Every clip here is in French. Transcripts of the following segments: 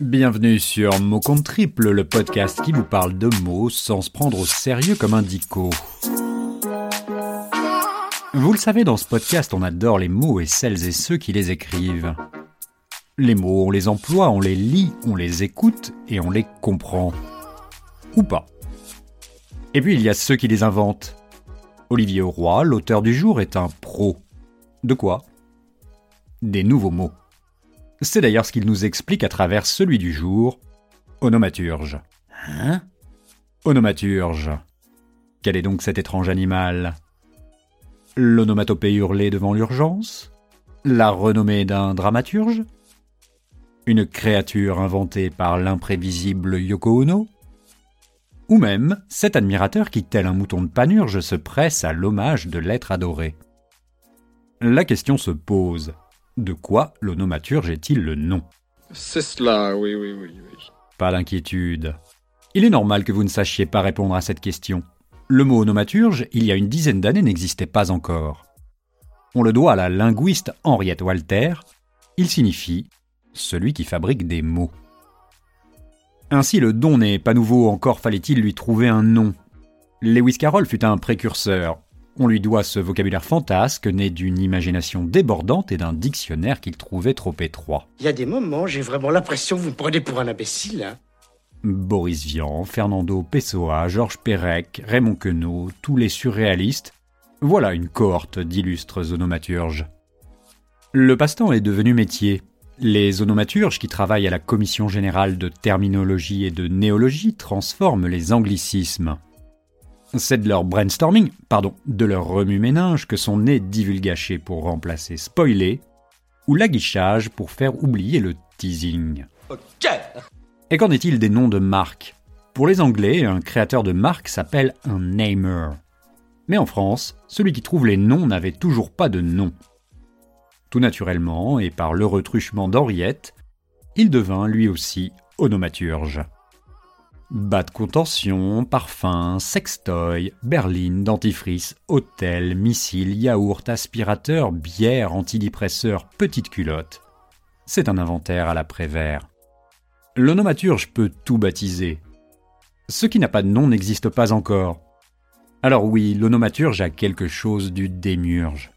Bienvenue sur Mot Compte Triple, le podcast qui vous parle de mots sans se prendre au sérieux comme un dico. Vous le savez, dans ce podcast, on adore les mots et celles et ceux qui les écrivent. Les mots, on les emploie, on les lit, on les écoute et on les comprend. Ou pas. Et puis il y a ceux qui les inventent. Olivier Roy, l'auteur du jour, est un pro. De quoi? Des nouveaux mots. C'est d'ailleurs ce qu'il nous explique à travers celui du jour, onomaturge. Hein? Onomaturge. Quel est donc cet étrange animal? L'onomatopée hurlée devant l'urgence? La renommée d'un dramaturge? Une créature inventée par l'imprévisible Yoko Ono? Ou même cet admirateur qui, tel un mouton de panurge, se presse à l'hommage de l'être adoré? La question se pose. De quoi l'onomaturge est-il le nom? C'est cela, oui, oui, oui, oui. Pas d'inquiétude. Il est normal que vous ne sachiez pas répondre à cette question. Le mot onomaturge, il y a une dizaine d'années, n'existait pas encore. On le doit à la linguiste Henriette Walter. Il signifie celui qui fabrique des mots. Ainsi, le don n'est pas nouveau, encore fallait-il lui trouver un nom. Lewis Carroll fut un précurseur, on lui doit ce vocabulaire fantasque né d'une imagination débordante et d'un dictionnaire qu'il trouvait trop étroit. Il y a des moments, j'ai vraiment l'impression que vous me prenez pour un imbécile. Hein. Boris Vian, Fernando Pessoa, Georges Perec, Raymond Queneau, tous les surréalistes, voilà une cohorte d'illustres onomaturges. Le passe-temps est devenu métier. Les onomaturges qui travaillent à la Commission générale de terminologie et de néologie transforment les anglicismes. C'est de leur brainstorming, pardon, de leur remue-ménage que sont nés divulgachés pour remplacer spoiler ou l'aguichage pour faire oublier le teasing. Ok Et qu'en est-il des noms de marques? Pour les Anglais, un créateur de marque s'appelle un namer. Mais en France, celui qui trouve les noms n'avait toujours pas de nom. Tout naturellement, et par le retruchement d'Henriette, il devint lui aussi onomaturge. Bas de contention, parfum, sextoy, berline, dentifrice, hôtel, missile, yaourt, aspirateur, bière, antidépresseur, petite culotte. C'est un inventaire à l'après-vert. L'onomaturge peut tout baptiser. Ce qui n'a pas de nom n'existe pas encore. Alors oui, l'onomaturge a quelque chose du démurge.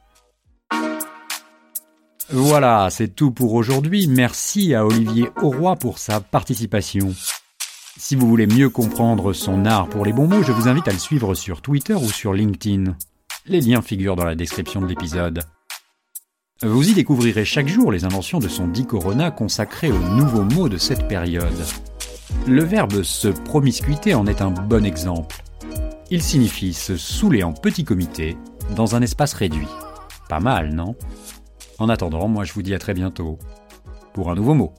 Voilà, c'est tout pour aujourd'hui. Merci à Olivier Auroy pour sa participation. Si vous voulez mieux comprendre son art pour les bons mots, je vous invite à le suivre sur Twitter ou sur LinkedIn. Les liens figurent dans la description de l'épisode. Vous y découvrirez chaque jour les inventions de son dit Corona consacrées aux nouveaux mots de cette période. Le verbe se promiscuiter en est un bon exemple. Il signifie se saouler en petit comité, dans un espace réduit. Pas mal, non? En attendant, moi je vous dis à très bientôt, pour un nouveau mot.